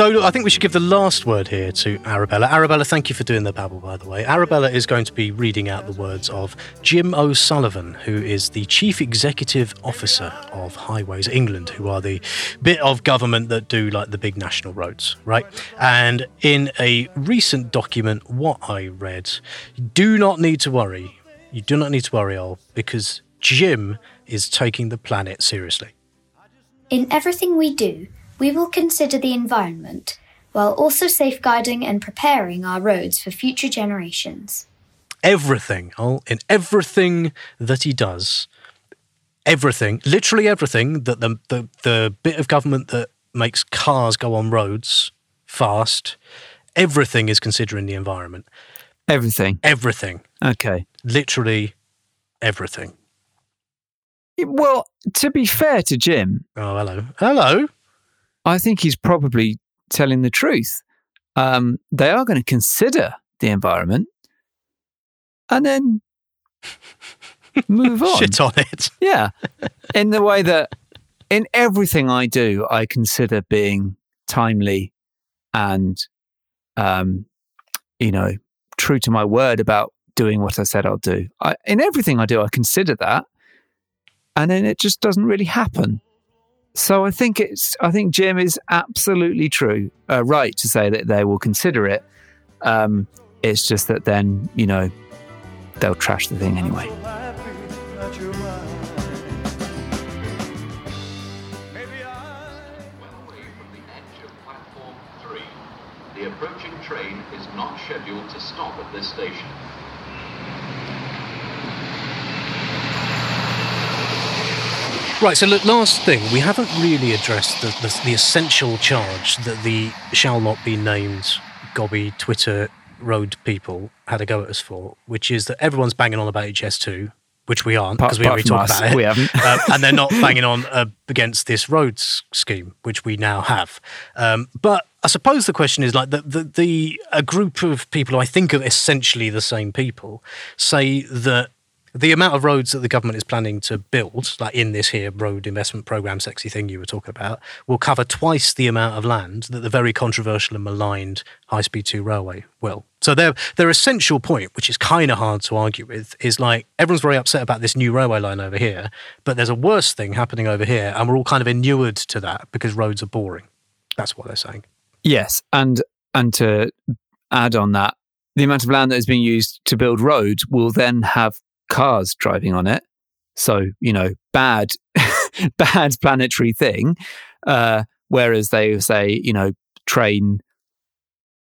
So look, I think we should give the last word here to Arabella. Arabella, thank you for doing the babble, by the way. Arabella is going to be reading out the words of Jim O'Sullivan, who is the Chief Executive Officer of Highways England, who are the bit of government that do like the big national roads, right? And in a recent document, what I read, do not need to worry. You do not need to worry, all because Jim is taking the planet seriously. In everything we do, we will consider the environment while also safeguarding and preparing our roads for future generations. everything, oh, in everything that he does, everything, literally everything that the, the the bit of government that makes cars go on roads fast, everything is considering the environment. Everything. Everything, Okay. literally everything. Well, to be fair to Jim, Oh, hello, hello. I think he's probably telling the truth. Um, they are going to consider the environment and then move on. Shit on it. Yeah. In the way that in everything I do, I consider being timely and, um, you know, true to my word about doing what I said I'll do. I, in everything I do, I consider that. And then it just doesn't really happen. So I think it's, I think Jim is absolutely true, uh, right to say that they will consider it. Um, it's just that then, you know, they'll trash the thing anyway. The approaching train is not scheduled to stop at this station. Right, so look, last thing, we haven't really addressed the, the, the essential charge that the shall not be named gobby Twitter road people had a go at us for, which is that everyone's banging on about HS2, which we aren't because we already talked about it. we haven't. uh, and they're not banging on uh, against this roads scheme, which we now have. Um, but I suppose the question is like the, the, the a group of people I think are essentially the same people say that the amount of roads that the government is planning to build, like in this here road investment program, sexy thing you were talking about, will cover twice the amount of land that the very controversial and maligned high speed two railway will. So their their essential point, which is kind of hard to argue with, is like everyone's very upset about this new railway line over here, but there's a worse thing happening over here, and we're all kind of inured to that because roads are boring. That's what they're saying. Yes, and and to add on that, the amount of land that is being used to build roads will then have cars driving on it. So you know, bad, bad planetary thing. Uh, whereas they say, you know, train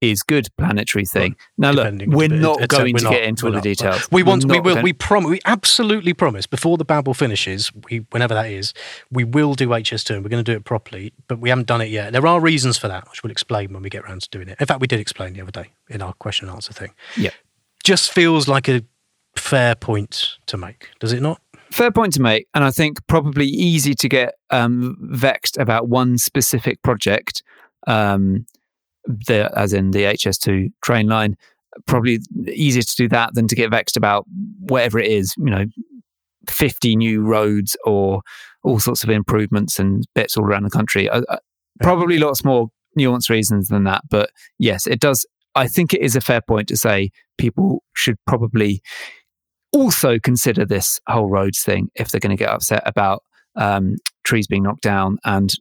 is good planetary thing. Now, look, we're not going to not- get into all the details. We want, we will, we prom, we absolutely promise before the babble finishes, we, whenever that is, we will do HS2 and we're going to do it properly, but we haven't done it yet. There are reasons for that, which we'll explain when we get around to doing it. In fact, we did explain the other day in our question and answer thing. Yeah. Just feels like a fair point to make, does it not? Fair point to make, and I think probably easy to get um, vexed about one specific project, um, the, as in the HS2 train line. Probably easier to do that than to get vexed about whatever it is, you know, 50 new roads or all sorts of improvements and bits all around the country. Uh, uh, probably lots more nuanced reasons than that. But yes, it does. I think it is a fair point to say people should probably also consider this whole roads thing if they're going to get upset about um, trees being knocked down and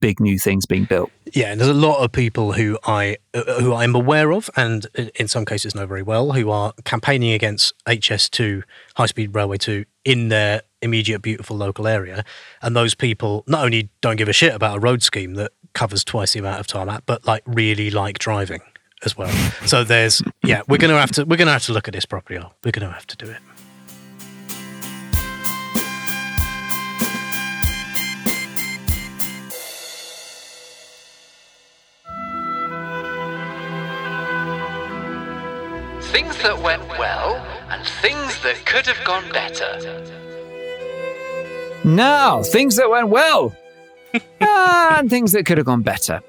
big new things being built. Yeah, and there's a lot of people who I uh, who I'm aware of, and in some cases know very well, who are campaigning against HS2 High Speed Railway 2 in their immediate beautiful local area. And those people not only don't give a shit about a road scheme that covers twice the amount of tarmac, but like really like driving as well. So there's yeah, we're gonna have to we're gonna have to look at this properly. We're gonna have to do it. Things that went well and things that could have gone better. Now, things that went well and things that could have gone better.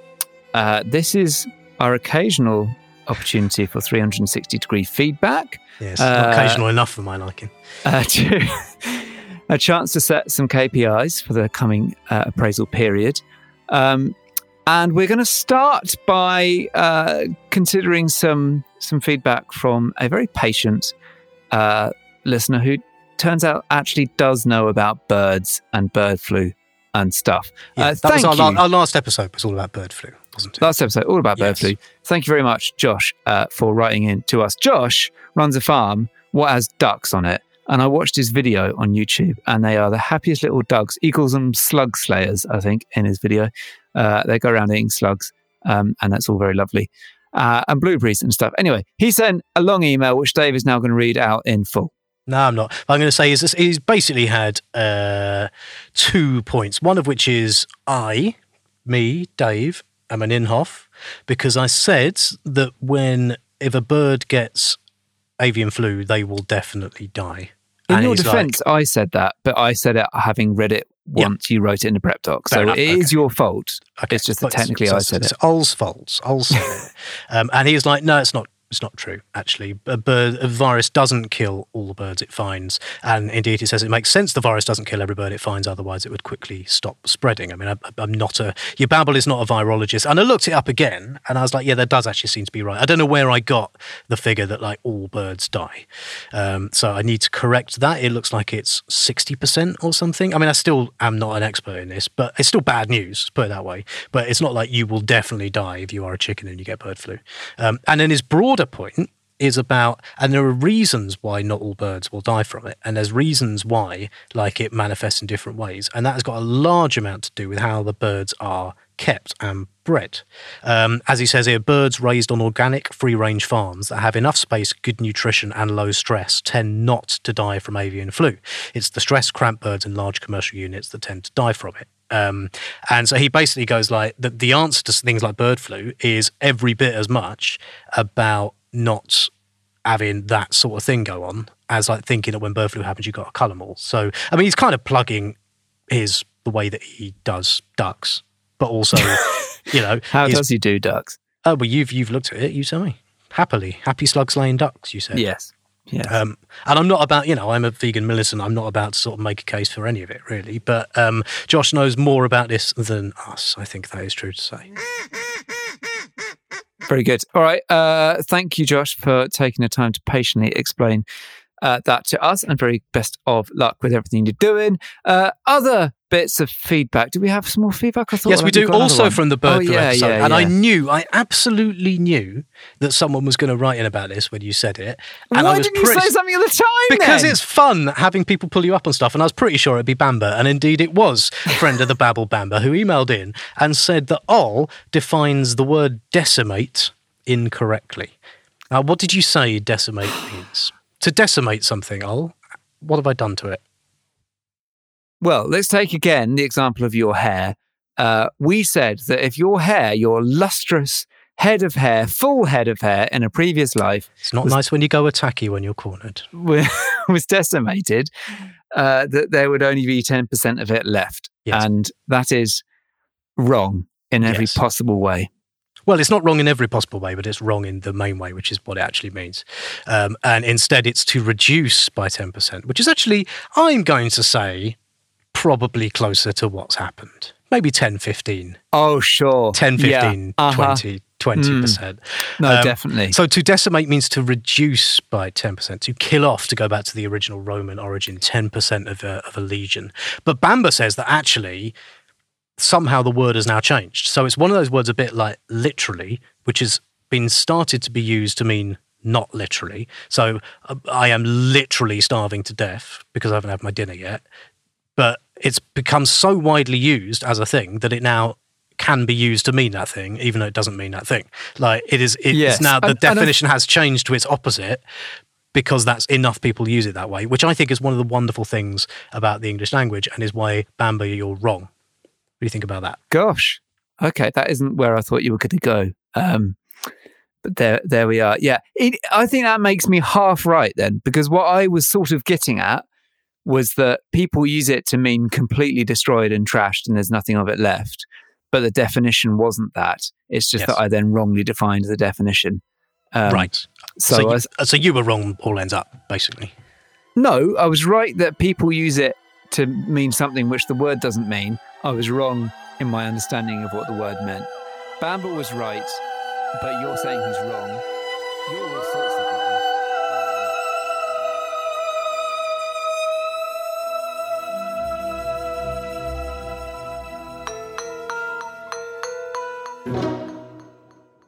Uh, this is our occasional opportunity for 360 degree feedback. Yes, Uh, occasional enough for my liking. uh, to a chance to set some KPIs for the coming uh, appraisal period. Um, and we're going to start by uh, considering some some feedback from a very patient uh, listener who turns out actually does know about birds and bird flu and stuff. Yeah, uh, that was our, you. la- our last episode was all about bird flu, wasn't it? Last episode, all about bird flu. Thank you very much, Josh, uh, for writing in to us. Josh runs a farm what has ducks on it. And I watched his video on YouTube, and they are the happiest little ducks. He calls them slug slayers, I think, in his video. Uh, they go around eating slugs, um, and that's all very lovely. Uh, and blueberries and stuff. Anyway, he sent a long email, which Dave is now going to read out in full. No, I'm not. I'm going to say is this, he's basically had uh, two points. One of which is I, me, Dave, am an Inhofe because I said that when if a bird gets avian flu, they will definitely die. In And your he's like- defense, I said that, but I said it having read it Once you wrote it in the prep doc. Fair So enough, it is your fault. it's just that technically so I it's- said it's it. Ol's fault. Ol said it. Um, and he's like, no, it's not. It's not true, actually. A, bird, a virus doesn't kill all the birds it finds. And indeed, he says it makes sense the virus doesn't kill every bird it finds, otherwise, it would quickly stop spreading. I mean, I, I'm not a. Your Babble is not a virologist. And I looked it up again, and I was like, yeah, that does actually seem to be right. I don't know where I got the figure that, like, all birds die. Um, so I need to correct that. It looks like it's 60% or something. I mean, I still am not an expert in this, but it's still bad news, put it that way. But it's not like you will definitely die if you are a chicken and you get bird flu. Um, and then his broader point is about, and there are reasons why not all birds will die from it. And there's reasons why, like, it manifests in different ways. And that has got a large amount to do with how the birds are kept and bred. Um, as he says here, birds raised on organic, free range farms that have enough space, good nutrition, and low stress tend not to die from avian flu. It's the stress cramped birds in large commercial units that tend to die from it. Um, and so he basically goes like the, the answer to things like bird flu is every bit as much about not having that sort of thing go on as like thinking that when bird flu happens you've got a cull them all. So I mean he's kind of plugging his the way that he does ducks, but also you know How his- does he do ducks? Oh well, you've you've looked at it. You tell me. Happily, happy slugs laying ducks. You said Yes. Yes. Um, and I'm not about you know I'm a vegan militant. I'm not about to sort of make a case for any of it really. But um, Josh knows more about this than us. I think that is true to say. Very good. All right. Uh, thank you, Josh, for taking the time to patiently explain uh, that to us, and very best of luck with everything you're doing. Uh, other bits of feedback. Do we have some more feedback? I thought Yes, we do. Also from the bird oh, yeah, episode, yeah, and I knew, I absolutely knew that someone was going to write in about this when you said it. And Why I was didn't you say something at the time? Because then? it's fun having people pull you up on stuff, and I was pretty sure it'd be Bamba, and indeed it was. Friend of the Babble Bamba who emailed in and said that "Ol" defines the word decimate incorrectly. Now, what did you say decimate means? To decimate something, Ol. What have I done to it? Well, let's take again the example of your hair. Uh, we said that if your hair, your lustrous head of hair, full head of hair in a previous life, It's not was, nice when you go attacky when you're cornered. was decimated, uh, that there would only be 10% of it left. And that is wrong in every Yes. possible way. Well, it's not wrong in every possible way, but it's wrong in the main way, which is what it actually means. Um, and instead, it's to reduce by 10%, which is actually, I'm going to say, probably closer to what's happened. Maybe 10, 15. Oh, sure. 10, 15, Yeah. Uh-huh. 20, 20%. No, Um, definitely. So to decimate means to reduce by 10%, to kill off, to go back to the original Roman origin, 10% of a, of a legion. But Bamba says that actually somehow the word has now changed. So it's one of those words a bit like literally, which has been started to be used to mean not literally. So uh, I am literally starving to death because I haven't had my dinner yet. But it's become so widely used as a thing that it now can be used to mean that thing, even though it doesn't mean that thing. Like it is, it's Yes. now the And- and definition has changed to its opposite because that's enough people use it that way, which I think is one of the wonderful things about the English language and is why Bamba, you're wrong. What do you think about that? Gosh. Okay, that isn't where I thought you were going to go. Um, but there, there we are. Yeah, it, I think that makes me half right then, because what I was sort of getting at was that people use it to mean completely destroyed and trashed, and there's nothing of it left. But the definition wasn't that. It's just Yes. that I then wrongly defined the definition. Um, right. So, So, you, so you were wrong. All ends up basically. no, I was right that people use it to mean something which the word doesn't mean. I was wrong in my understanding of what the word meant. Bamba was right, but you're saying he's wrong. You're all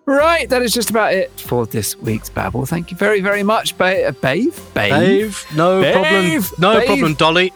Right, that is just about it for this week's Babble. Thank you very, very much, ba- uh, Bave. Bave, no problem. No Bave. problem, Dolly.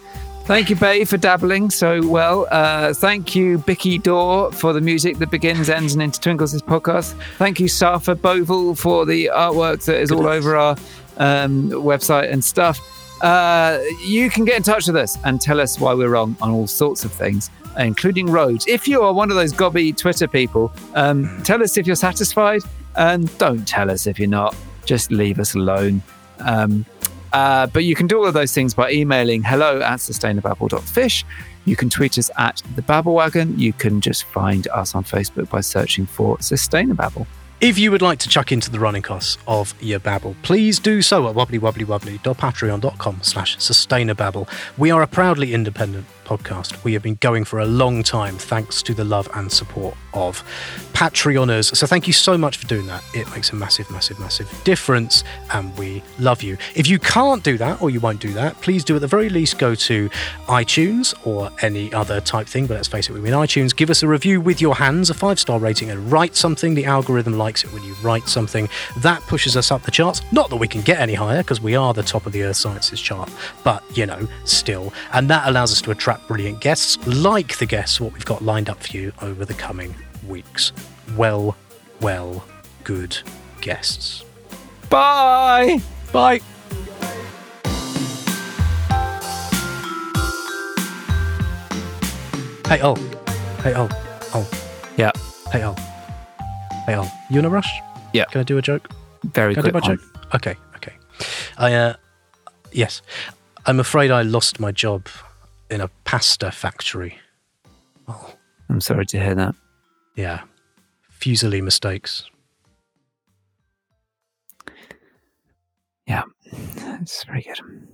Thank you, Bay, for dabbling so well. Uh, thank you, Bicky Dore, for the music that begins, ends, and intertwinkles this podcast. Thank you, Safa Boval, for the artwork that is all over our um, website and stuff. Uh, you can get in touch with us and tell us why we're wrong on all sorts of things, including roads. If you are one of those gobby Twitter people, um, tell us if you're satisfied and don't tell us if you're not. Just leave us alone. Um, uh, but you can do all of those things by emailing hello at sustainababble.fish. You can tweet us at the Babble Wagon. You can just find us on Facebook by searching for Sustainababble. If you would like to chuck into the running costs of your babble, please do so at wobblywobblywobbly.patreon.com slash sustainababble. We are a proudly independent podcast. We have been going for a long time thanks to the love and support of Patreoners. So thank you so much for doing that. It makes a massive, massive, massive difference and we love you. If you can't do that or you won't do that, please do at the very least go to iTunes or any other type thing, but let's face it, we mean iTunes. Give us a review with your hands, a five star rating, and write something. The algorithm likes it when you write something. That pushes us up the charts. Not that we can get any higher because we are the top of the Earth Sciences chart, but you know, still. And that allows us to attract brilliant guests like the guests what we've got lined up for you over the coming weeks. Well, well, good guests. Bye. Bye. Hey, oh. Hey, oh. Oh. Yeah. Hey, oh. Hey, oh. You in a rush? Yeah. Can I do a joke? Very Can I do my joke? Okay, okay. I, uh, yes. I'm afraid I lost my job in a pasta factory. Oh. I'm sorry to hear that. Yeah. Fusily mistakes. Yeah, it's very good.